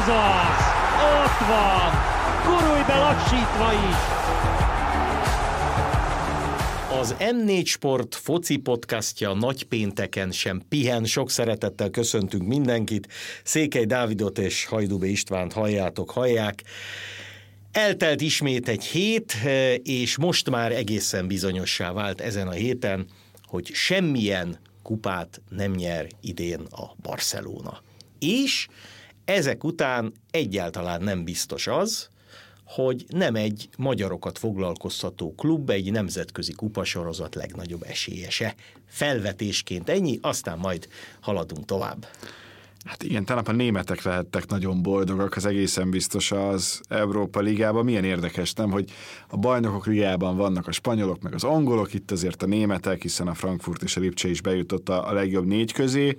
Ez az! Ott van! Gurulj be lassítva is! Az M4 Sport foci podcastja nagy pénteken sem pihen. Sok szeretettel köszöntünk mindenkit. Székely Dávidot és Hajdubé Istvánt halljátok, hallják. Eltelt ismét egy hét, és most már egészen bizonyossá vált ezen a héten, hogy semmilyen kupát nem nyer idén a Barcelona. És ezek után egyáltalán nem biztos az, hogy nem egy magyarokat foglalkoztató klub, egy nemzetközi kupasorozat legnagyobb esélyese. Felvetésként ennyi, aztán majd haladunk tovább. Hát igen, talán a németek lehettek nagyon boldogak, az egészen biztos az Európa Ligában. Milyen érdekes, nem, hogy a bajnokok ligában vannak a spanyolok, meg az angolok, itt azért a németek, hiszen a Frankfurt és a Lipcse is bejutott a, legjobb négy közé.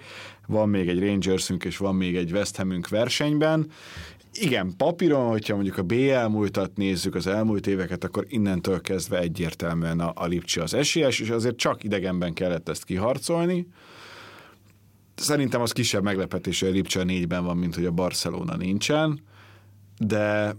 Van még egy Rangersünk és van még egy West Hamünk versenyben, igen, papíron, hogyha mondjuk a BL múltat nézzük, az elmúlt éveket, akkor innentől kezdve egyértelműen a, a Lipcse az esélyes, és azért csak idegenben kellett ezt kiharcolni. Szerintem az kisebb meglepetés, hogy a Lipcse négyben van, mint hogy a Barcelona nincsen, de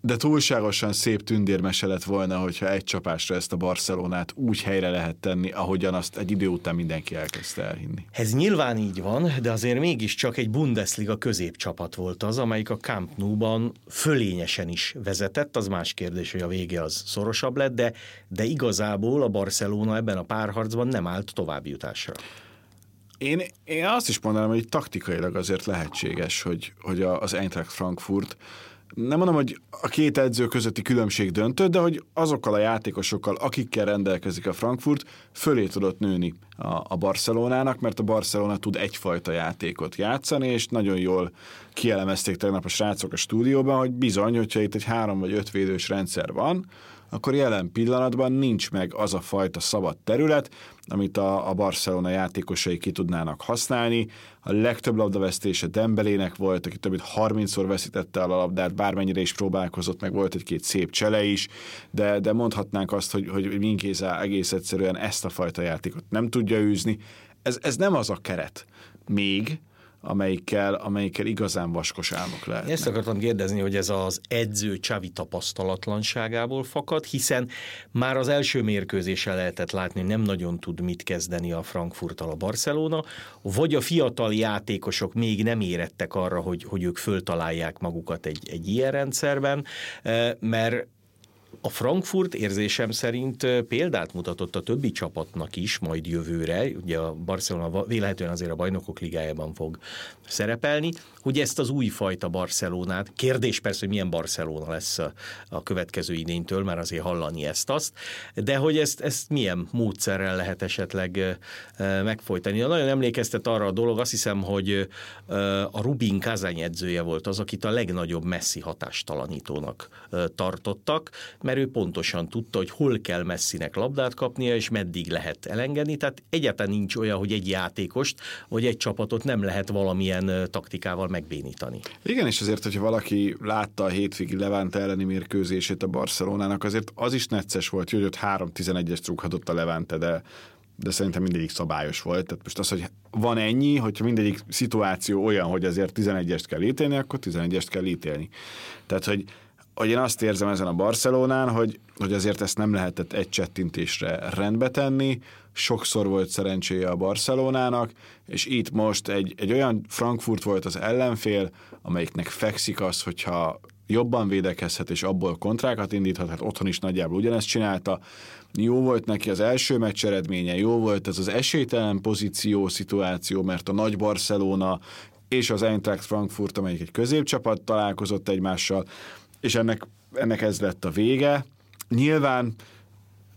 de túlságosan szép tündérmese lett volna, hogyha egy csapásra ezt a Barcelonát úgy helyre lehet tenni, ahogyan azt egy idő után mindenki elkezdte elhinni. Ez nyilván így van, de azért mégiscsak egy Bundesliga középcsapat volt az, amelyik a Camp Nou-ban fölényesen is vezetett, az más kérdés, hogy a vége az szorosabb lett, de, de igazából a Barcelona ebben a párharcban nem állt továbbjutásra. Én, én azt is mondanám, hogy taktikailag azért lehetséges, hogy, hogy az Eintracht Frankfurt nem mondom, hogy a két edző közötti különbség döntött, de hogy azokkal a játékosokkal, akikkel rendelkezik a Frankfurt, fölé tudott nőni a, a Barcelonának, mert a Barcelona tud egyfajta játékot játszani, és nagyon jól kielemezték tegnap a srácok a stúdióban, hogy bizony, hogyha itt egy három vagy öt védős rendszer van, akkor jelen pillanatban nincs meg az a fajta szabad terület, amit a, a Barcelona játékosai ki tudnának használni. A legtöbb labdavesztése Dembelének volt, aki több mint 30-szor veszítette el a labdát, bármennyire is próbálkozott, meg volt egy-két szép csele is, de, de mondhatnánk azt, hogy, hogy Minkéza egész egyszerűen ezt a fajta játékot nem tudja űzni. Ez, ez nem az a keret még, amelyikkel, amelyikkel igazán vaskos álmok lehet. Ezt akartam kérdezni, hogy ez az edző Csavi tapasztalatlanságából fakad, hiszen már az első mérkőzésen lehetett látni, nem nagyon tud mit kezdeni a Frankfurttal a Barcelona, vagy a fiatal játékosok még nem érettek arra, hogy, hogy ők föltalálják magukat egy, egy ilyen rendszerben, eh, mert a Frankfurt érzésem szerint példát mutatott a többi csapatnak is majd jövőre, ugye a Barcelona véletlenül azért a bajnokok ligájában fog szerepelni, hogy ezt az újfajta Barcelonát, kérdés persze, hogy milyen Barcelona lesz a, következő idénytől, mert azért hallani ezt-azt, de hogy ezt, ezt milyen módszerrel lehet esetleg megfojtani. Nagyon emlékeztet arra a dolog, azt hiszem, hogy a Rubin Kazany edzője volt az, akit a legnagyobb messzi hatástalanítónak tartottak, mert ő pontosan tudta, hogy hol kell messzinek labdát kapnia, és meddig lehet elengedni. Tehát egyáltalán nincs olyan, hogy egy játékost, vagy egy csapatot nem lehet valamilyen taktikával megbénítani. Igen, és azért, hogyha valaki látta a hétvégi Levante elleni mérkőzését a Barcelonának, azért az is necces volt, hogy ott 3-11-est rúghatott a Levante, de de szerintem mindegyik szabályos volt. Tehát most az, hogy van ennyi, hogyha mindegyik szituáció olyan, hogy azért 11-est kell ítélni, akkor 11-est kell ítélni. Tehát, hogy hogy én azt érzem ezen a Barcelonán, hogy, hogy azért ezt nem lehetett egy csettintésre rendbe tenni, sokszor volt szerencséje a Barcelonának, és itt most egy, egy olyan Frankfurt volt az ellenfél, amelyiknek fekszik az, hogyha jobban védekezhet, és abból kontrákat indíthat, hát otthon is nagyjából ugyanezt csinálta. Jó volt neki az első meccs eredménye, jó volt ez az esélytelen pozíció, szituáció, mert a nagy Barcelona és az Eintracht Frankfurt, amelyik egy középcsapat találkozott egymással, és ennek, ennek ez lett a vége. Nyilván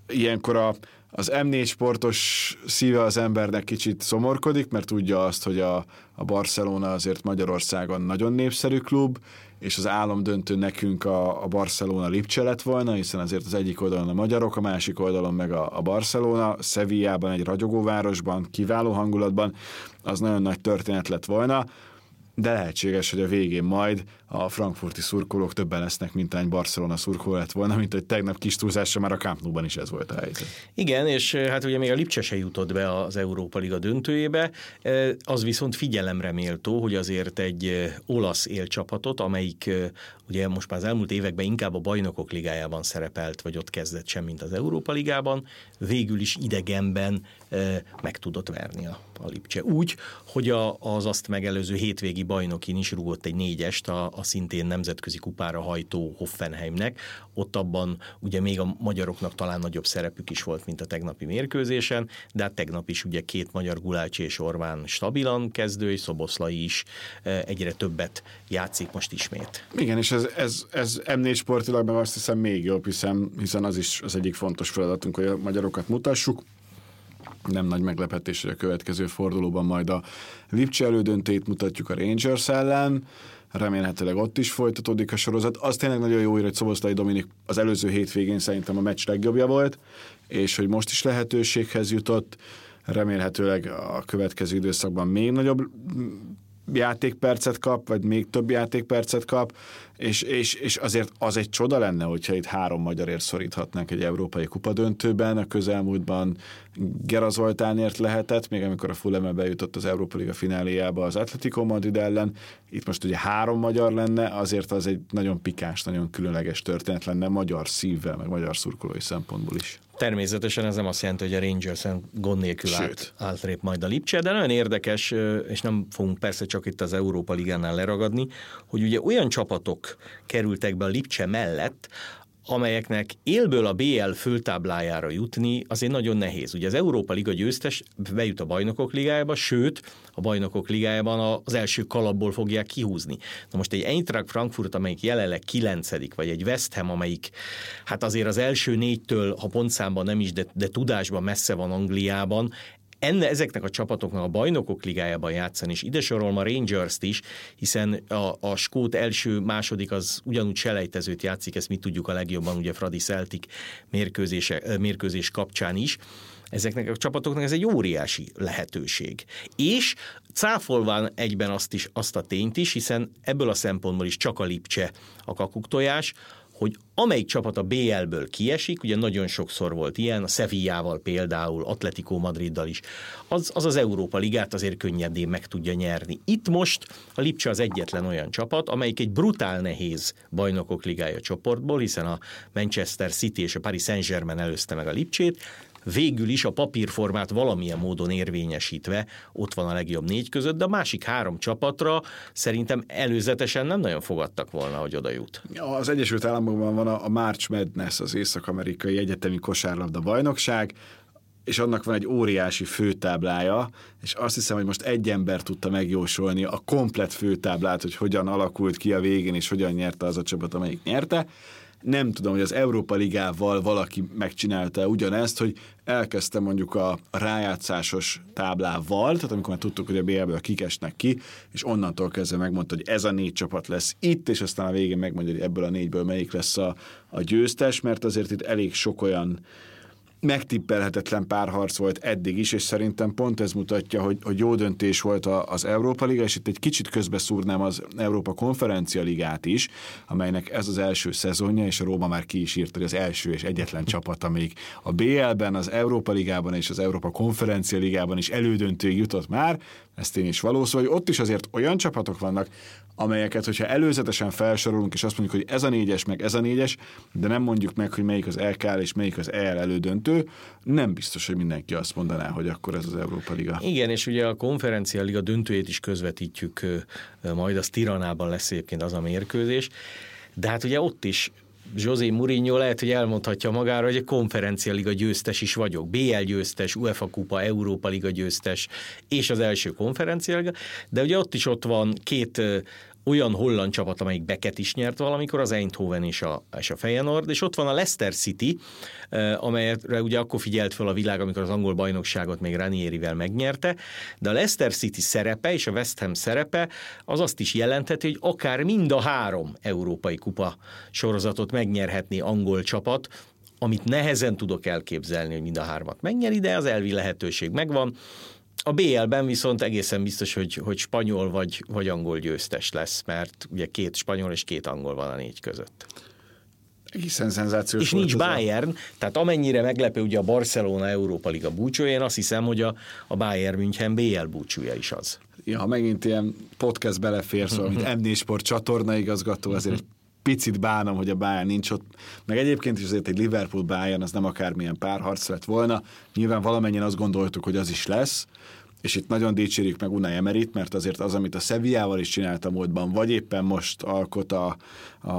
ilyenkor a, az M4 sportos szíve az embernek kicsit szomorkodik, mert tudja azt, hogy a, a Barcelona azért Magyarországon nagyon népszerű klub, és az álomdöntő nekünk a, a Barcelona Lipcse lett volna, hiszen azért az egyik oldalon a magyarok, a másik oldalon meg a, a Barcelona, Sevillában egy ragyogó városban, kiváló hangulatban, az nagyon nagy történet lett volna de lehetséges, hogy a végén majd a frankfurti szurkolók többen lesznek, mint egy Barcelona szurkoló lett volna, mint hogy tegnap kis túlzásra már a Camp Nou-ban is ez volt a helyzet. Igen, és hát ugye még a Lipcse se jutott be az Európa Liga döntőjébe, az viszont figyelemre méltó, hogy azért egy olasz élcsapatot, amelyik ugye most már az elmúlt években inkább a bajnokok ligájában szerepelt, vagy ott kezdett sem, mint az Európa Ligában, végül is idegenben meg tudott verni a, a Lipcse. Úgy, hogy a, az azt megelőző hétvégi bajnokin is rúgott egy négyest a, a szintén nemzetközi kupára hajtó Hoffenheimnek. Ott abban ugye még a magyaroknak talán nagyobb szerepük is volt, mint a tegnapi mérkőzésen, de hát tegnap is ugye két magyar Gulácsi és Orván stabilan kezdő, és Szoboszlai is egyre többet játszik most ismét. Igen, és ez, ez, ez M4 sportilag meg azt hiszem még jobb, hiszen, hiszen az is az egyik fontos feladatunk, hogy a magyarokat mutassuk nem nagy meglepetés, hogy a következő fordulóban majd a Lipcse elődöntét mutatjuk a Rangers ellen, remélhetőleg ott is folytatódik a sorozat. Az tényleg nagyon jó, hogy Szoboszlai Dominik az előző hétvégén szerintem a meccs legjobbja volt, és hogy most is lehetőséghez jutott, remélhetőleg a következő időszakban még nagyobb játékpercet kap, vagy még több játékpercet kap, és, és, és azért az egy csoda lenne, hogyha itt három magyarért szoríthatnánk egy európai kupa döntőben. A közelmúltban Gera Zoltánért lehetett, még amikor a Fuleme bejutott az Európa Liga fináléjába az Atletico Madrid ellen. Itt most ugye három magyar lenne, azért az egy nagyon pikáns, nagyon különleges történet lenne magyar szívvel, meg magyar szurkolói szempontból is. Természetesen ez nem azt jelenti, hogy a rangers gond nélkül át, átrép majd a Lipcse, de nagyon érdekes, és nem fogunk persze csak itt az Európa Ligánál leragadni, hogy ugye olyan csapatok kerültek be a Lipcse mellett, amelyeknek élből a BL föltáblájára jutni azért nagyon nehéz. Ugye az Európa Liga győztes bejut a bajnokok ligájába, sőt, a bajnokok ligájában az első kalapból fogják kihúzni. Na most egy Eintracht Frankfurt, amelyik jelenleg kilencedik, vagy egy West Ham, amelyik hát azért az első négytől, ha pontszámban nem is, de, de tudásban messze van Angliában, enne ezeknek a csapatoknak a bajnokok ligájában játszani, és ide sorolom a Rangers-t is, hiszen a, a Skót első, második az ugyanúgy selejtezőt játszik, ezt mi tudjuk a legjobban, ugye Fradi Celtic mérkőzése, mérkőzés kapcsán is, ezeknek a csapatoknak ez egy óriási lehetőség. És cáfolván egyben azt, is, azt a tényt is, hiszen ebből a szempontból is csak a Lipcse a kakuktojás, hogy amelyik csapat a BL-ből kiesik, ugye nagyon sokszor volt ilyen, a Sevillával például, Atletico Madriddal is, az, az az Európa Ligát azért könnyedén meg tudja nyerni. Itt most a Lipcse az egyetlen olyan csapat, amelyik egy brutál nehéz bajnokok ligája csoportból, hiszen a Manchester City és a Paris Saint-Germain előzte meg a Lipcsét, végül is a papírformát valamilyen módon érvényesítve ott van a legjobb négy között, de a másik három csapatra szerintem előzetesen nem nagyon fogadtak volna, hogy oda jut. Az Egyesült Államokban van a March Madness, az észak-amerikai egyetemi kosárlabda bajnokság, és annak van egy óriási főtáblája, és azt hiszem, hogy most egy ember tudta megjósolni a komplet főtáblát, hogy hogyan alakult ki a végén, és hogyan nyerte az a csapat, amelyik nyerte nem tudom, hogy az Európa Ligával valaki megcsinálta ugyanezt, hogy elkezdte mondjuk a rájátszásos táblával, tehát amikor már tudtuk, hogy a BL-ből kikesnek ki, és onnantól kezdve megmondta, hogy ez a négy csapat lesz itt, és aztán a végén megmondja, hogy ebből a négyből melyik lesz a, a győztes, mert azért itt elég sok olyan megtippelhetetlen párharc volt eddig is, és szerintem pont ez mutatja, hogy, hogy jó döntés volt az Európa Liga, és itt egy kicsit közbeszúrnám az Európa Konferencia Ligát is, amelynek ez az első szezonja, és a Róma már ki is írta, hogy az első és egyetlen csapat, amelyik a BL-ben, az Európa Ligában és az Európa Konferencia Ligában is elődöntőig jutott már, ezt én is való, szóval, hogy ott is azért olyan csapatok vannak, amelyeket, hogyha előzetesen felsorolunk, és azt mondjuk, hogy ez a négyes, meg ez a négyes, de nem mondjuk meg, hogy melyik az LKL és melyik az EL elődöntő, nem biztos, hogy mindenki azt mondaná, hogy akkor ez az Európa Liga. Igen, és ugye a konferencia liga döntőjét is közvetítjük majd, az Tiranában lesz egyébként az a mérkőzés, de hát ugye ott is José Mourinho lehet, hogy elmondhatja magára, hogy egy konferencia liga győztes is vagyok. BL győztes, UEFA kupa, Európa liga győztes, és az első konferencia liga, de ugye ott is ott van két olyan holland csapat, amelyik Beket is nyert valamikor, az Eindhoven és a, és a Feyenoord, és ott van a Leicester City, amelyre ugye akkor figyelt fel a világ, amikor az angol bajnokságot még Ranierivel megnyerte, de a Leicester City szerepe és a West Ham szerepe az azt is jelentheti, hogy akár mind a három európai kupa sorozatot megnyerhetné angol csapat, amit nehezen tudok elképzelni, hogy mind a hármat megnyeri, de az elvi lehetőség megvan A BL-ben viszont egészen biztos, hogy, hogy spanyol vagy, vagy angol győztes lesz, mert ugye két spanyol és két angol van a négy között. Egészen szenzációs És nincs ez a- Bayern, tehát amennyire meglepő ugye a Barcelona Európa Liga búcsúja, én azt hiszem, hogy a, a Bayern München BL búcsúja is az. Ja, ha megint ilyen podcast belefér, szóval, mint MD Sport csatorna igazgató, azért egy picit bánom, hogy a Bayern nincs ott. Meg egyébként is azért egy Liverpool Bayern az nem akármilyen párharc lett volna. Nyilván valamennyien azt gondoltuk, hogy az is lesz, és itt nagyon dicsérjük meg Unai Emerit, mert azért az, amit a Sevillával is csinált a múltban, vagy éppen most alkot a, a,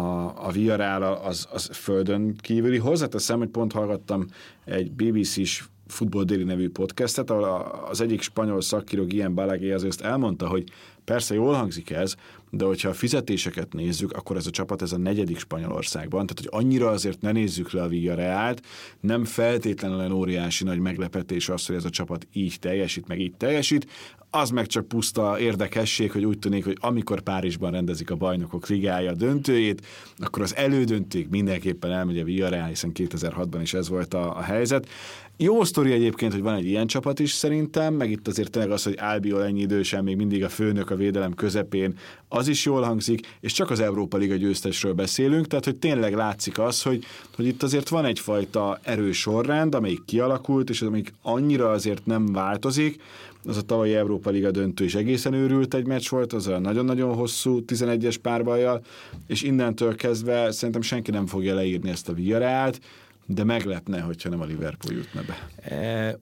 a Villarreal, az, az földön kívüli. Hozzáteszem, hogy pont hallgattam egy BBC-s Futbol Déli nevű podcastet, ahol az egyik spanyol szakíró Guillem Balaguer azért elmondta, hogy persze jól hangzik ez, de hogyha a fizetéseket nézzük, akkor ez a csapat ez a negyedik Spanyolországban, tehát hogy annyira azért ne nézzük le a Villareált, nem feltétlenül olyan óriási nagy meglepetés az, hogy ez a csapat így teljesít, meg így teljesít, az meg csak puszta érdekesség, hogy úgy tűnik, hogy amikor Párizsban rendezik a bajnokok ligája döntőjét, akkor az elődöntőig mindenképpen elmegy a Villarreal, hiszen 2006-ban is ez volt a, a helyzet. Jó sztori egyébként, hogy van egy ilyen csapat is szerintem, meg itt azért tényleg az, hogy Albiol ennyi idősen még mindig a főnök a védelem közepén, az is jól hangzik, és csak az Európa Liga győztesről beszélünk, tehát hogy tényleg látszik az, hogy, hogy itt azért van egyfajta erős sorrend, amelyik kialakult, és amelyik annyira azért nem változik, az a tavalyi Európa Liga döntő is egészen őrült egy meccs volt, az a nagyon-nagyon hosszú 11-es párbajjal, és innentől kezdve szerintem senki nem fogja leírni ezt a Villarrealt, de meglepne, hogyha nem a Liverpool jutna be. E,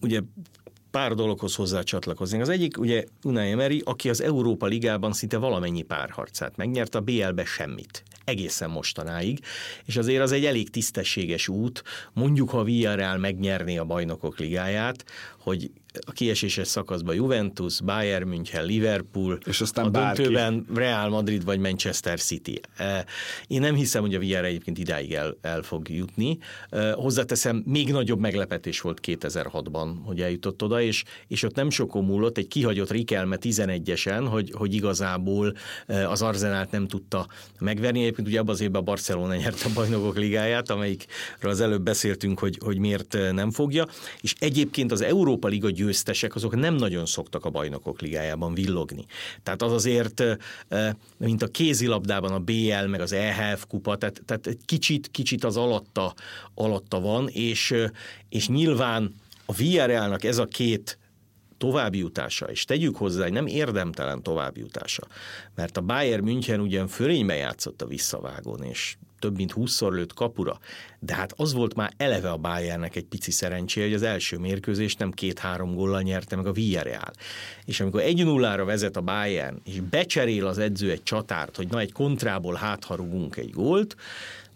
ugye pár dologhoz hozzá csatlakozni. Az egyik, ugye Unai Emery, aki az Európa Ligában szinte valamennyi párharcát megnyerte, a BL-be semmit. Egészen mostanáig, és azért az egy elég tisztességes út, mondjuk, ha Villarreal megnyerné a bajnokok ligáját, hogy a kieséses szakaszban Juventus, Bayern München, Liverpool, És aztán a bárki. döntőben Real Madrid vagy Manchester City. E, Én nem hiszem, hogy a Villarreal egyébként idáig el, el fog jutni. E, Hozzáteszem, még nagyobb meglepetés volt 2006-ban, hogy eljutott oda, és, és ott nem sokon múlott egy kihagyott Rikelme 11-esen, hogy, hogy igazából e, az Arzenált nem tudta megverni. Egyébként ugye abban az évben a Barcelona nyerte a bajnokok ligáját, amelyikről az előbb beszéltünk, hogy, hogy miért nem fogja. És egyébként az Európa Liga győztesek, azok nem nagyon szoktak a bajnokok ligájában villogni. Tehát az azért, mint a kézilabdában a BL, meg az EHF kupa, tehát, tehát egy kicsit, kicsit az alatta, alatta van, és, és nyilván a Villarrealnak ez a két továbbjutása, és tegyük hozzá, hogy nem érdemtelen továbbjutása, mert a Bayern München ugyan fölénybe játszott a visszavágón, és több mint 20-szor lőtt kapura, de hát az volt már eleve a Bayernnek egy pici szerencséje, hogy az első mérkőzést nem két-három góllal nyerte meg a Villarreal. És amikor 1-0-ra vezet a Bayern, és becserél az edző egy csatárt, hogy na egy kontrából hátharugunk egy gólt,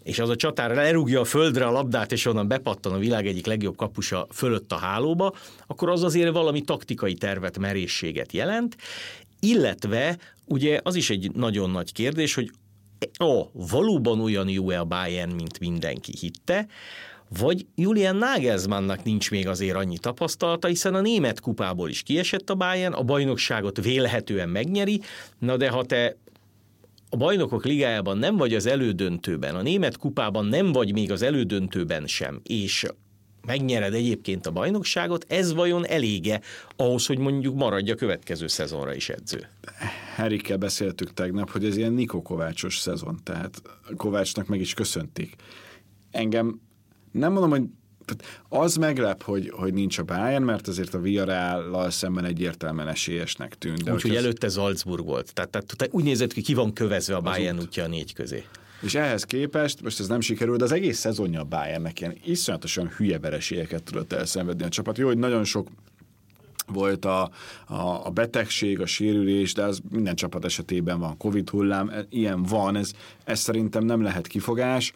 és az a csatár lerúgja a földre a labdát, és onnan bepattan a világ egyik legjobb kapusa fölött a hálóba, akkor az azért valami taktikai tervet, merészséget jelent, illetve ugye az is egy nagyon nagy kérdés, hogy a, valóban olyan jó-e a Bayern, mint mindenki hitte, vagy Julian Nagelsmannnak nincs még azért annyi tapasztalata, hiszen a német kupából is kiesett a Bayern, a bajnokságot vélhetően megnyeri, na de ha te a bajnokok ligájában nem vagy az elődöntőben, a német kupában nem vagy még az elődöntőben sem, és megnyered egyébként a bajnokságot, ez vajon elége ahhoz, hogy mondjuk maradja a következő szezonra is edző? Herikkel beszéltük tegnap, hogy ez ilyen Niko Kovácsos szezon, tehát Kovácsnak meg is köszöntik. Engem nem mondom, hogy az meglep, hogy, hogy nincs a Bayern, mert azért a Villarreal szemben egyértelműen esélyesnek tűnt. Úgyhogy előtte Salzburg volt. Tehát, tehát, tehát úgy nézett ki, ki van kövezve a Bayern útja a négy közé. És ehhez képest, most ez nem sikerült, de az egész szezonja a Bayernnek ilyen iszonyatosan hülye vereségeket tudott elszenvedni a csapat. Jó, hogy nagyon sok volt a, a, a betegség, a sérülés, de az minden csapat esetében van Covid hullám, e- ilyen van, ez, ez szerintem nem lehet kifogás.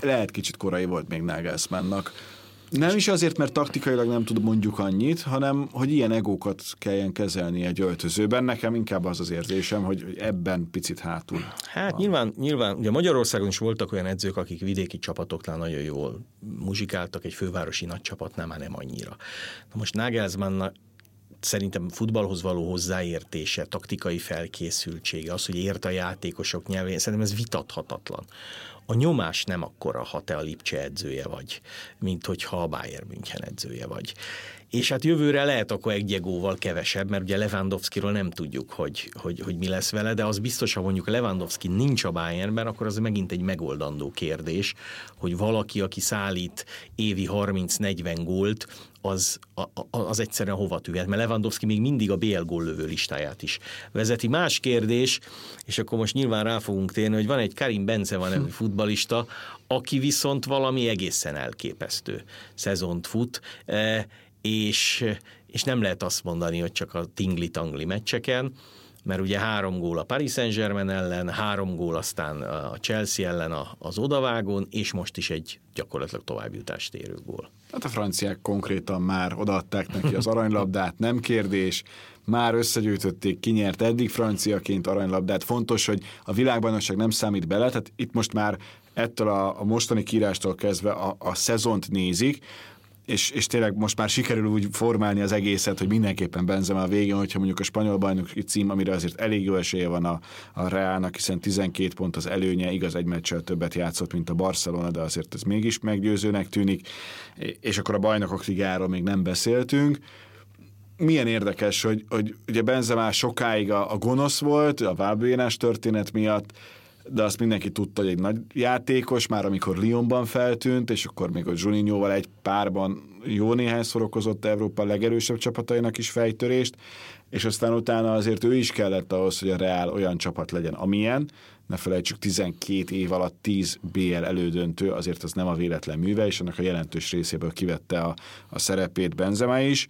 Lehet kicsit korai volt még Nagelsmannnak. Nem is azért, mert taktikailag nem tud mondjuk annyit, hanem hogy ilyen egókat kelljen kezelni egy öltözőben. Nekem inkább az az érzésem, hogy ebben picit hátul. Hát nyilván, nyilván, ugye Magyarországon is voltak olyan edzők, akik vidéki csapatoknál nagyon jól muzsikáltak, egy fővárosi nagy csapatnál már nem annyira. Na most Nagelsmann szerintem futballhoz való hozzáértése, taktikai felkészültsége, az, hogy ért a játékosok nyelvén, szerintem ez vitathatatlan. A nyomás nem akkora, ha te a Lipcse edzője vagy, mint hogyha a Bayern München edzője vagy. És hát jövőre lehet akkor egy Diegóval kevesebb, mert ugye Lewandowskiról nem tudjuk, hogy, hogy, hogy mi lesz vele, de az biztos, ha mondjuk Lewandowski nincs a Bayernben, akkor az megint egy megoldandó kérdés, hogy valaki, aki szállít évi 30-40 gólt, az, az egyszerűen hova tűhet, mert Lewandowski még mindig a BL góllövő listáját is vezeti. Más kérdés, és akkor most nyilván rá fogunk térni, hogy van egy Karim Benzema nevű futbalista, aki viszont valami egészen elképesztő szezont fut, e, és, és nem lehet azt mondani, hogy csak a tingli-tangli meccseken, mert ugye három gól a Paris Saint-Germain ellen, három gól aztán a Chelsea ellen az odavágón, és most is egy gyakorlatilag továbbjutást érő gól. Hát a franciák konkrétan már odaadták neki az aranylabdát, nem kérdés, már összegyűjtötték, kinyert eddig franciaként aranylabdát. Fontos, hogy a világbajnokság nem számít bele, tehát itt most már ettől a, a mostani kírástól kezdve a, a szezont nézik, és, és tényleg most már sikerül úgy formálni az egészet, hogy mindenképpen Benzema a végén, hogyha mondjuk a spanyol bajnoki cím, amire azért elég jó esélye van a, a Reálnak, hiszen 12 pont az előnye, igaz egy meccsel többet játszott, mint a Barcelona, de azért ez mégis meggyőzőnek tűnik, és akkor a bajnokok ligáról még nem beszéltünk, milyen érdekes, hogy, hogy ugye Benzema sokáig a, a gonosz volt, a vábbénás történet miatt, de azt mindenki tudta, hogy egy nagy játékos, már amikor Lyonban feltűnt, és akkor még a Zsulinyóval egy párban jó néhányszor okozott Európa legerősebb csapatainak is fejtörést, és aztán utána azért ő is kellett ahhoz, hogy a Real olyan csapat legyen, amilyen, ne felejtsük, 12 év alatt 10 BL elődöntő, azért az nem a véletlen műve, és annak a jelentős részéből kivette a, a szerepét Benzema is.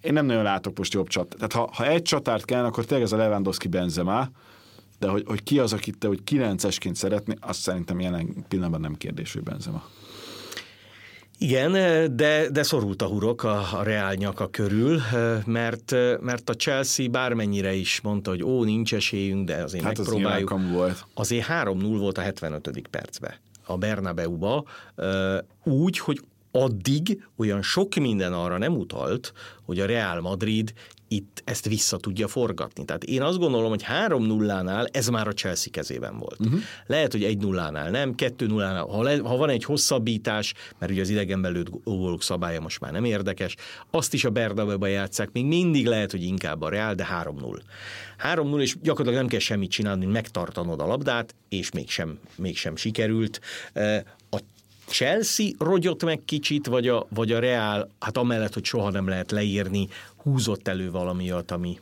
Én nem nagyon látok most jobb csatát. Tehát ha, ha egy csatárt kell, akkor tényleg ez a Lewandowski Benzema, de hogy, hogy ki az, akit te hogy kilencesként szeretni, azt szerintem jelen pillanatban nem kérdés, hogy Benzema. Igen, de, de szorult a hurok a, a Reál nyaka körül, mert, mert a Chelsea bármennyire is mondta, hogy ó, nincs esélyünk, de azért hát megpróbáljuk. Az volt. Azért 3-0 volt a 75. percben a Bernabeu-ba, úgy, hogy addig olyan sok minden arra nem utalt, hogy a Real Madrid itt ezt vissza tudja forgatni. Tehát én azt gondolom, hogy 3-0-nál ez már a Chelsea kezében volt. Uh-huh. Lehet, hogy 1-0-nál nem, 2-0-nál, ha, le, ha van egy hosszabbítás, mert ugye az idegen belőtt gólok szabálya most már nem érdekes, azt is a Bernabeu-ba játszák, még mindig lehet, hogy inkább a Real, de 3-0. 3-0, és gyakorlatilag nem kell semmit csinálni, megtartanod a labdát, és mégsem, mégsem sikerült. A Chelsea rogyott meg kicsit, vagy a, vagy a Real, hát amellett, hogy soha nem lehet leírni, húzott elő valamiat, ami,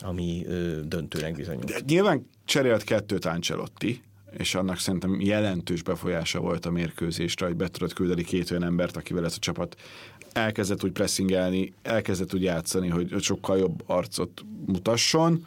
ami ö, döntőnek bizonyult. De nyilván cserélt kettőt Ancelotti, és annak szerintem jelentős befolyása volt a mérkőzésre, hogy be tudott küldeni két olyan embert, akivel ez a csapat elkezdett úgy pressingelni, elkezdett úgy játszani, hogy, sokkal jobb arcot mutasson,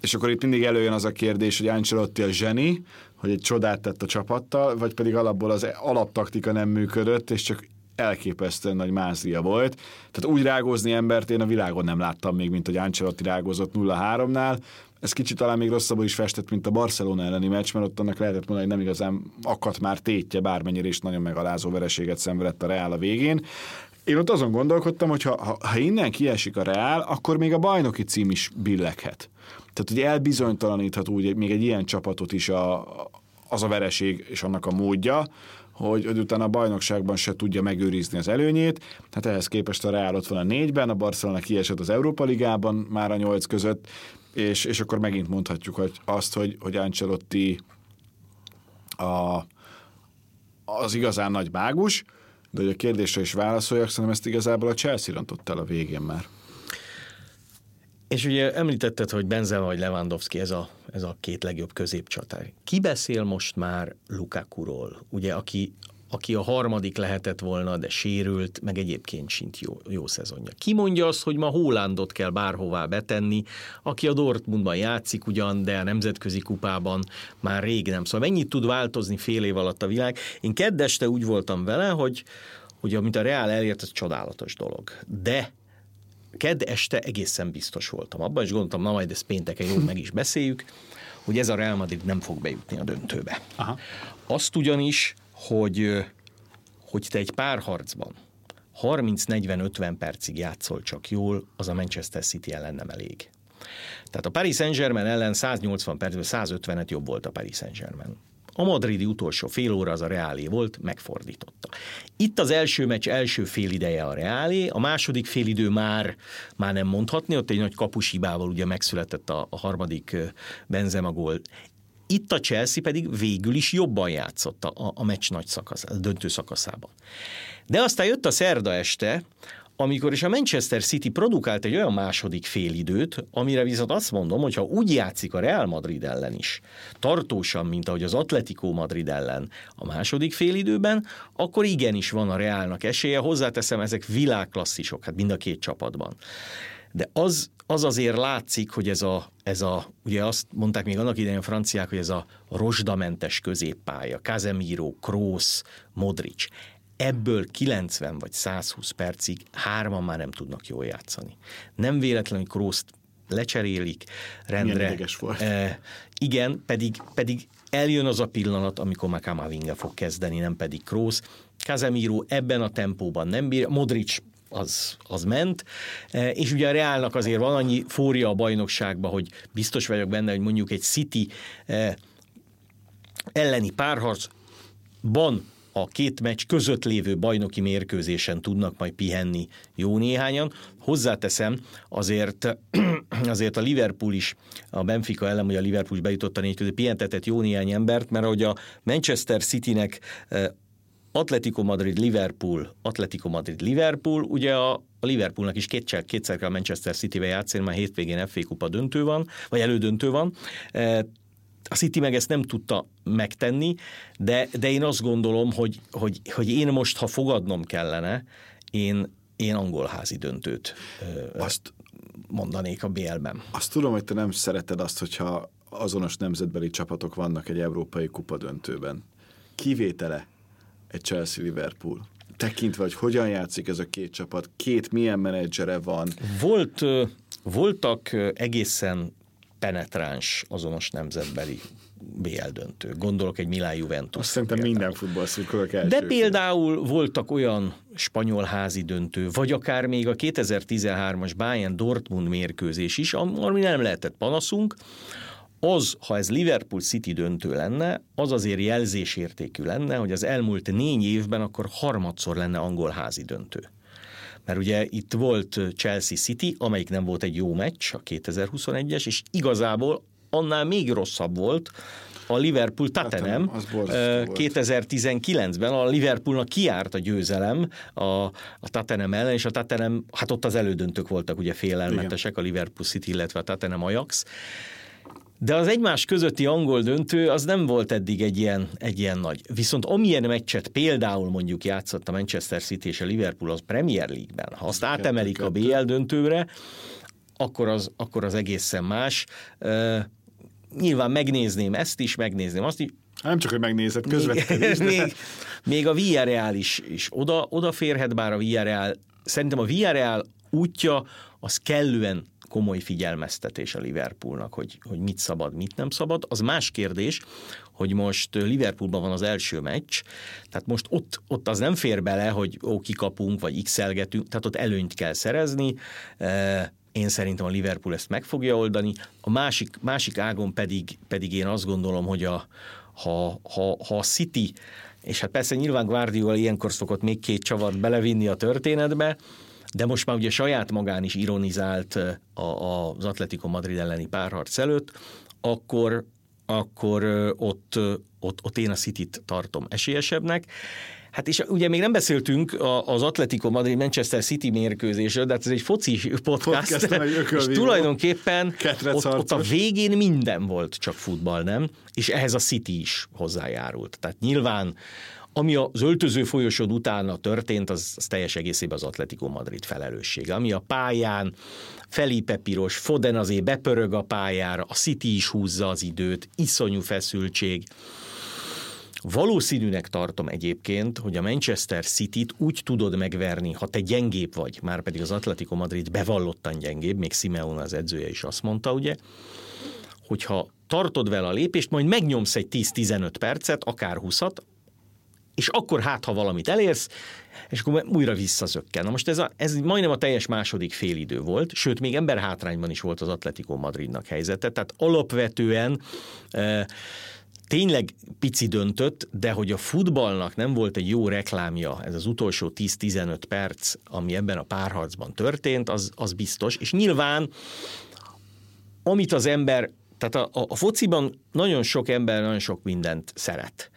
és akkor itt mindig előjön az a kérdés, hogy Ancelotti a zseni, hogy egy csodát tett a csapattal, vagy pedig alapból az alaptaktika nem működött, és csak elképesztően nagy mázlia volt. Tehát úgy rágózni embert én a világon nem láttam még, mint hogy Ancelotti rágózott 0-3-nál. Ez kicsit talán még rosszabbul is festett, mint a Barcelona elleni meccs, mert ott annak lehetett mondani, hogy nem igazán akadt már tétje, bármennyire is nagyon megalázó vereséget szenvedett a Reál a végén. Én ott azon gondolkodtam, hogy ha, ha, ha innen kiesik a Reál, akkor még a bajnoki cím is billeghet. Tehát, hogy elbizonytalaníthat úgy még egy ilyen csapatot is a, az a vereség és annak a módja, hogy, hogy utána a bajnokságban se tudja megőrizni az előnyét. Hát ehhez képest a Real ott van a négyben, a Barcelona kiesett az Európa Ligában már a nyolc között, és, és akkor megint mondhatjuk hogy azt, hogy, hogy Ancelotti a, az igazán nagy mágus, de hogy a kérdésre is válaszoljak, szerintem ezt igazából a Chelsea rontott el a végén már. És ugye említetted, hogy Benzema vagy Lewandowski ez a, ez a két legjobb középcsatár. Ki beszél most már Lukakuról, ugye, aki, aki a harmadik lehetett volna, de sérült, meg egyébként sincs jó, jó szezonja. Ki mondja azt, hogy ma Hólandot kell bárhová betenni, aki a Dortmundban játszik ugyan, de a nemzetközi kupában már rég nem. Szóval mennyit tud változni fél év alatt a világ? Én keddeste úgy voltam vele, hogy, hogy amit a Real elért, ez csodálatos dolog. De kedd este egészen biztos voltam. Abban is gondoltam, na majd ezt pénteken jól meg is beszéljük, hogy ez a Real Madrid nem fog bejutni a döntőbe. Aha. Azt ugyanis, hogy, hogy te egy párharcban 30-40-50 percig játszol csak jól, az a Manchester City ellen nem elég. Tehát a Paris Saint-Germain ellen 180 percben 150-et jobb volt a Paris Saint-Germain. A madridi utolsó fél óra az a Reálé volt, megfordította. Itt az első meccs első fél ideje a Reálé, a második fél idő már, már nem mondhatni, ott egy nagy kapusibával ugye megszületett a, a harmadik Benzema gól. Itt a Chelsea pedig végül is jobban játszott a, a meccs nagy szakasz, a döntő szakaszában. De aztán jött a szerda este, amikor is a Manchester City produkált egy olyan második félidőt, amire viszont azt mondom, hogy ha úgy játszik a Real Madrid ellen is, tartósan, mint ahogy az Atletico Madrid ellen a második félidőben, akkor igenis van a Realnak esélye. Hozzáteszem, ezek világklasszisok, hát mind a két csapatban. De az, az azért látszik, hogy ez a, ez a, ugye azt mondták még annak idején a franciák, hogy ez a rozsdamentes középpálya, Casemiro, Kroos, Modric, ebből 90 vagy 120 percig hárman már nem tudnak jól játszani. Nem véletlenül Krószt lecserélik rendre. volt. E, igen, pedig, pedig eljön az a pillanat, amikor már Kamavinga fog kezdeni, nem pedig Krósz. Casemiro ebben a tempóban nem bír, Modric az, az ment, e, és ugye a Reálnak azért van annyi fória a bajnokságban, hogy biztos vagyok benne, hogy mondjuk egy City e, elleni párharcban a két meccs között lévő bajnoki mérkőzésen tudnak majd pihenni jó néhányan. Hozzáteszem, azért, azért a Liverpool is, a Benfica ellen, hogy a Liverpool is bejutott a négy közé, pihentetett jó néhány embert, mert ahogy a Manchester Citynek eh, Atletico Madrid, Liverpool, Atletico Madrid, Liverpool, ugye a, a Liverpoolnak is kétszer, kétszer kell a Manchester City-be játszani, már hétvégén FA kupa döntő van, vagy elődöntő van, eh, a City meg ezt nem tudta megtenni, de, de én azt gondolom, hogy, hogy, hogy én most, ha fogadnom kellene, én, én angol házi döntőt azt, mondanék a BL-ben. Azt tudom, hogy te nem szereted azt, hogyha azonos nemzetbeli csapatok vannak egy európai kupa döntőben. Kivétele egy Chelsea-Liverpool tekintve, hogy hogyan játszik ez a két csapat, két milyen menedzsere van. Volt, voltak egészen penetráns, azonos nemzetbeli BL döntő. Gondolok egy Milán Juventus. Azt szerintem minden futballszurkolók első. De például voltak olyan spanyol házi döntő, vagy akár még a 2013-as Bayern Dortmund mérkőzés is, ami nem lehetett panaszunk, az, ha ez Liverpool City döntő lenne, az azért jelzésértékű lenne, hogy az elmúlt négy évben akkor harmadszor lenne angol házi döntő. Mert ugye itt volt Chelsea City, amelyik nem volt egy jó meccs, a 2021-es, és igazából annál még rosszabb volt, a Liverpool Tottenham 2019-ben a Liverpoolnak kiárt a győzelem a, a Tottenham ellen, és a Tottenham, hát ott az elődöntök voltak ugye félelmetesek, Igen. a Liverpool City, illetve a Tottenham Ajax, de az egymás közötti angol döntő az nem volt eddig egy ilyen, egy ilyen nagy. Viszont amilyen meccset például mondjuk játszott a Manchester City és a Liverpool az Premier League-ben, ha azt átemelik a BL döntőre, akkor az, akkor az egészen más. Uh, nyilván megnézném ezt is, megnézném azt is, nem csak, hogy megnézed, közvetlenül még, még, még a Villarreal is, is oda, oda férhet, bár a Villarreal, szerintem a Villarreal útja az kellően komoly figyelmeztetés a Liverpoolnak, hogy, hogy mit szabad, mit nem szabad. Az más kérdés, hogy most Liverpoolban van az első meccs, tehát most ott, ott az nem fér bele, hogy ó, kikapunk, vagy x tehát ott előnyt kell szerezni, én szerintem a Liverpool ezt meg fogja oldani. A másik, másik ágon pedig, pedig én azt gondolom, hogy a, ha, ha, ha a City, és hát persze nyilván Guardiola ilyenkor szokott még két csavart belevinni a történetbe, de most már ugye saját magán is ironizált a, a, az Atletico Madrid elleni párharc előtt, akkor, akkor ott, ott, ott én a City-t tartom esélyesebbnek. Hát és ugye még nem beszéltünk az Atletico Madrid Manchester City mérkőzésről, de hát ez egy foci podcast, podcast és tulajdonképpen ott, ott a végén minden volt csak futball, nem? És ehhez a City is hozzájárult. Tehát nyilván ami az öltöző folyosón utána történt, az, az teljes egészében az Atletico Madrid felelőssége. Ami a pályán Felipe Piros, Foden azért bepörög a pályára, a City is húzza az időt, iszonyú feszültség. Valószínűnek tartom egyébként, hogy a Manchester City-t úgy tudod megverni, ha te gyengébb vagy, már pedig az Atletico Madrid bevallottan gyengébb, még Simeone az edzője is azt mondta, ugye, hogyha tartod vele a lépést, majd megnyomsz egy 10-15 percet, akár 20-at, és akkor hát, ha valamit elérsz, és akkor újra visszazökken. Na most ez, a, ez majdnem a teljes második félidő volt, sőt, még ember hátrányban is volt az Atletico Madridnak helyzete, tehát alapvetően e, tényleg pici döntött, de hogy a futballnak nem volt egy jó reklámja, ez az utolsó 10-15 perc, ami ebben a párharcban történt, az, az biztos. És nyilván, amit az ember, tehát a, a, a fociban nagyon sok ember nagyon sok mindent szeret.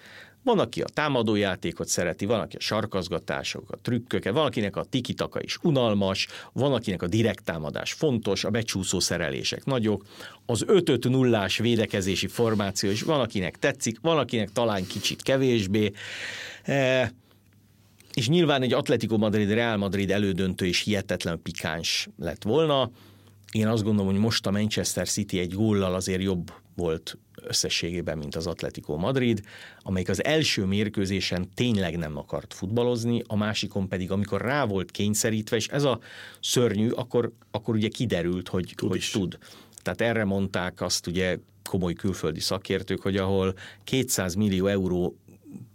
Van, aki a támadójátékot szereti, van, aki a sarkazgatások, a trükköket, van, akinek a tikitaka is unalmas, van, akinek a direkt támadás fontos, a becsúszó szerelések nagyok, az 5 0 védekezési formáció is van, akinek tetszik, van, akinek talán kicsit kevésbé. E, és nyilván egy Atletico Madrid, Real Madrid elődöntő is hihetetlen pikáns lett volna. Én azt gondolom, hogy most a Manchester City egy góllal azért jobb volt összességében, mint az Atletico Madrid, amelyik az első mérkőzésen tényleg nem akart futballozni, a másikon pedig, amikor rá volt kényszerítve, és ez a szörnyű, akkor, akkor ugye kiderült, hogy tud. Hogy tud. Tehát erre mondták azt ugye komoly külföldi szakértők, hogy ahol 200 millió euró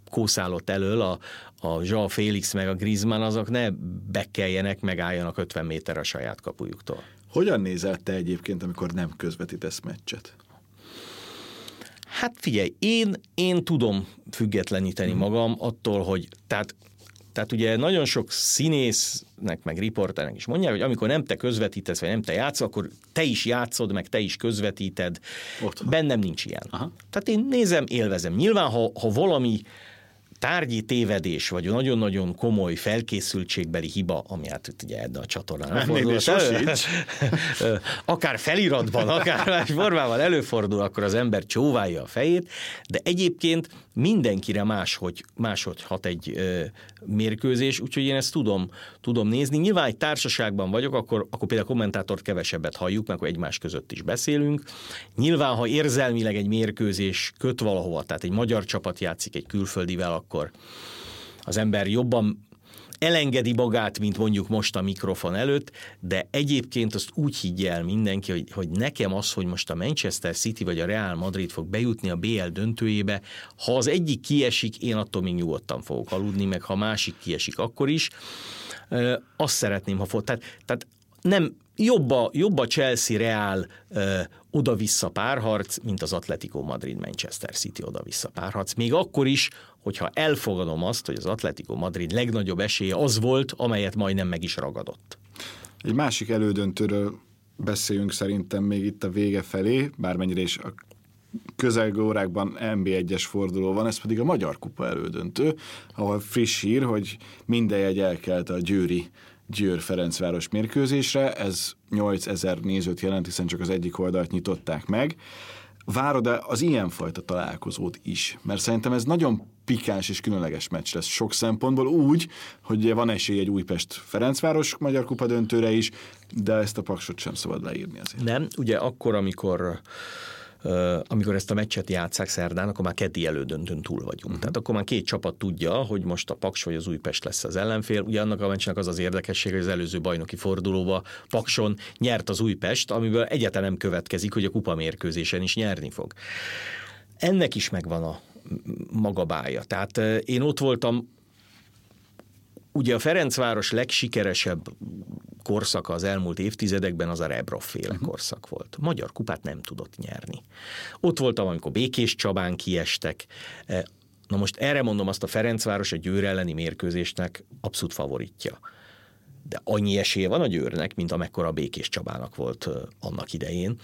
kószálott elől a, a Jean Félix meg a Griezmann, azok ne bekkeljenek, megálljanak 50 méter a saját kapujuktól. Hogyan nézel te egyébként, amikor nem közvetítesz meccset? Hát figyelj, én, én tudom függetleníteni hmm. magam attól, hogy tehát tehát ugye nagyon sok színésznek, meg riporternek is mondják, hogy amikor nem te közvetítesz, vagy nem te játszol, akkor te is játszod, meg te is közvetíted. Ott. Bennem nincs ilyen. Aha. Tehát én nézem, élvezem. Nyilván, ha, ha valami tárgyi tévedés, vagy nagyon-nagyon komoly felkészültségbeli hiba, ami hát ugye ebben a csatornán fordul. akár feliratban, akár más formában előfordul, akkor az ember csóválja a fejét, de egyébként mindenkire máshogy, máshogy hat egy ö, mérkőzés, úgyhogy én ezt tudom, tudom nézni. Nyilván egy társaságban vagyok, akkor, akkor például kommentátort kevesebbet halljuk, akkor egymás között is beszélünk. Nyilván, ha érzelmileg egy mérkőzés köt valahova, tehát egy magyar csapat játszik egy külföldivel, akkor az ember jobban elengedi magát, mint mondjuk most a mikrofon előtt, de egyébként azt úgy higgye el mindenki, hogy, hogy nekem az, hogy most a Manchester City vagy a Real Madrid fog bejutni a BL döntőjébe, ha az egyik kiesik, én attól még nyugodtan fogok aludni, meg ha másik kiesik, akkor is. Azt szeretném, ha fog. Tehát, tehát nem, jobb a, jobb a Chelsea-Real oda-vissza párharc, mint az Atletico Madrid-Manchester City oda-vissza párharc. Még akkor is, hogyha elfogadom azt, hogy az Atletico Madrid legnagyobb esélye az volt, amelyet majdnem meg is ragadott. Egy másik elődöntőről beszéljünk szerintem még itt a vége felé, bármennyire is a közelgő órákban MB1-es forduló van, ez pedig a Magyar Kupa elődöntő, ahol friss hír, hogy minden jegy elkelt a Győri Győr-Ferencváros mérkőzésre, ez 8000 nézőt jelent, hiszen csak az egyik oldalt nyitották meg. Várod-e az ilyenfajta találkozót is? Mert szerintem ez nagyon pikáns és különleges meccs lesz sok szempontból, úgy, hogy van esély egy Újpest-Ferencváros Magyar Kupa döntőre is, de ezt a paksot sem szabad leírni azért. Nem, ugye akkor, amikor amikor ezt a meccset játszák szerdán, akkor már keddi elődöntőn túl vagyunk. Uh-huh. Tehát akkor már két csapat tudja, hogy most a Paks vagy az Újpest lesz az ellenfél. Ugye annak a meccsnek az az érdekesség, hogy az előző bajnoki fordulóba Pakson nyert az Újpest, amiből egyáltalán nem következik, hogy a kupa mérkőzésen is nyerni fog. Ennek is megvan a maga bája. Tehát én ott voltam Ugye a Ferencváros legsikeresebb korszaka az elmúlt évtizedekben az a Rebrov féle uh-huh. korszak volt. Magyar kupát nem tudott nyerni. Ott voltam, amikor Békés Csabán kiestek. Na most erre mondom azt a Ferencváros a Győr elleni mérkőzésnek abszolút favoritja de annyi esélye van a Győrnek, mint amekkora Békés Csabának volt annak idején.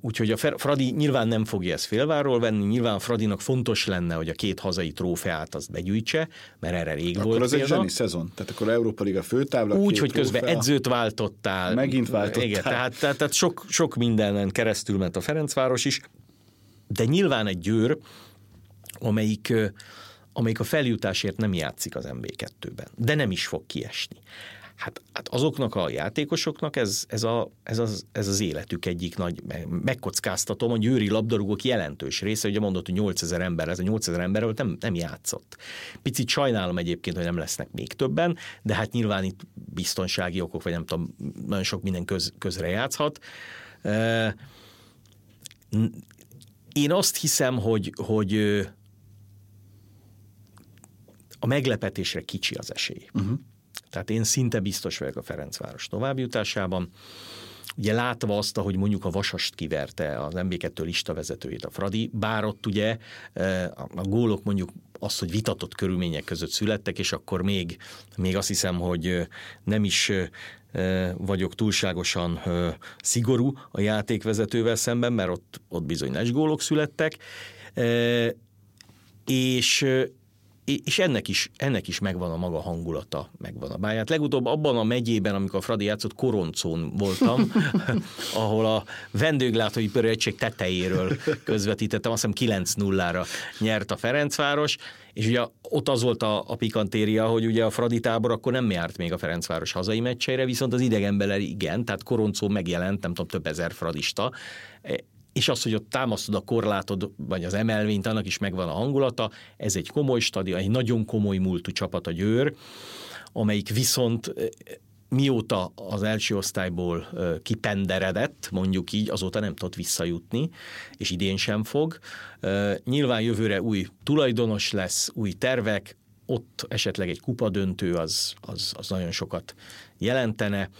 Úgyhogy a Fradi nyilván nem fogja ezt félvárról venni, nyilván Fradinak fontos lenne, hogy a két hazai trófeát azt begyűjtse, mert erre rég akkor volt Akkor az egy zseni szezon, tehát akkor Európa Liga főtábla, Úgy, hogy közben trófea. edzőt váltottál. Megint váltottál. Igen, tehát, tehát, tehát sok, sok mindenen keresztül ment a Ferencváros is, de nyilván egy Győr, amelyik amelyik a feljutásért nem játszik az MB2-ben, de nem is fog kiesni. Hát, hát azoknak a játékosoknak ez, ez, a, ez, az, ez az életük egyik nagy, megkockáztatom, a győri labdarúgók jelentős része, ugye mondott, hogy 8000 ember, ez a 8000 ember nem, nem játszott. Picit sajnálom egyébként, hogy nem lesznek még többen, de hát nyilván itt biztonsági okok, vagy nem tudom, nagyon sok minden köz, közre játszhat. Én azt hiszem, hogy, hogy a meglepetésre kicsi az esély. Uh-huh. Tehát én szinte biztos vagyok a Ferencváros továbbjutásában. ugye látva azt, hogy mondjuk a Vasast kiverte az MB2 lista vezetőjét a Fradi, bár ott ugye a gólok mondjuk az, hogy vitatott körülmények között születtek, és akkor még, még azt hiszem, hogy nem is vagyok túlságosan szigorú a játékvezetővel szemben, mert ott, ott bizony gólok születtek, és és ennek is, ennek is megvan a maga hangulata, megvan a báját. Legutóbb abban a megyében, amikor a Fradi játszott, Koroncón voltam, ahol a vendéglátóipari egység tetejéről közvetítettem, azt hiszem 9-0-ra nyert a Ferencváros, és ugye ott az volt a, a pikantéria, hogy ugye a Fradi tábor akkor nem járt még a Ferencváros hazai meccseire, viszont az idegenbeli igen, tehát Koroncó megjelent, nem tudom, több ezer fradista, és az, hogy ott támasztod a korlátod, vagy az emelvényt, annak is megvan a hangulata. Ez egy komoly stadion, egy nagyon komoly múltú csapat a Győr, amelyik viszont mióta az első osztályból kipenderedett, mondjuk így, azóta nem tudott visszajutni, és idén sem fog. Nyilván jövőre új tulajdonos lesz, új tervek, ott esetleg egy kupadöntő az, az, az nagyon sokat jelentene.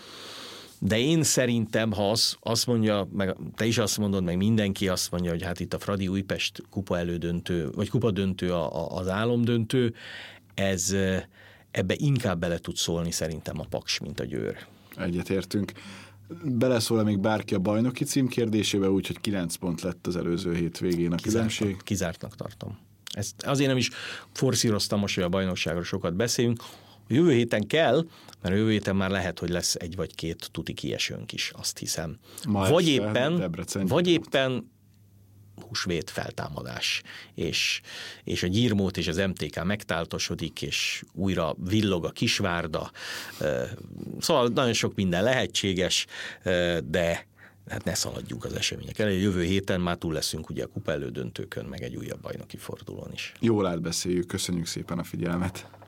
De én szerintem, ha az, azt mondja, meg te is azt mondod, meg mindenki azt mondja, hogy hát itt a Fradi Újpest kupa elődöntő, vagy kupa döntő a, a, az álomdöntő, ez ebbe inkább bele tud szólni szerintem a Paks, mint a Győr. Egyetértünk. Beleszól-e még bárki a bajnoki cím kérdésébe, úgyhogy 9 pont lett az előző hétvégén a kizártnak, különbség? Kizártnak tartom. Ezt azért nem is forszíroztam most, hogy a bajnokságról sokat beszélünk, Jövő héten kell, mert jövő héten már lehet, hogy lesz egy vagy két tuti kiesőnk is, azt hiszem. Ma vagy éppen, vagy éppen húsvét feltámadás, és, és a gyírmót és az MTK megtáltosodik, és újra villog a kisvárda. Szóval nagyon sok minden lehetséges, de hát ne szaladjunk az események elé. Jövő héten már túl leszünk ugye a kupa elődöntőkön, meg egy újabb bajnoki fordulón is. Jól átbeszéljük, köszönjük szépen a figyelmet!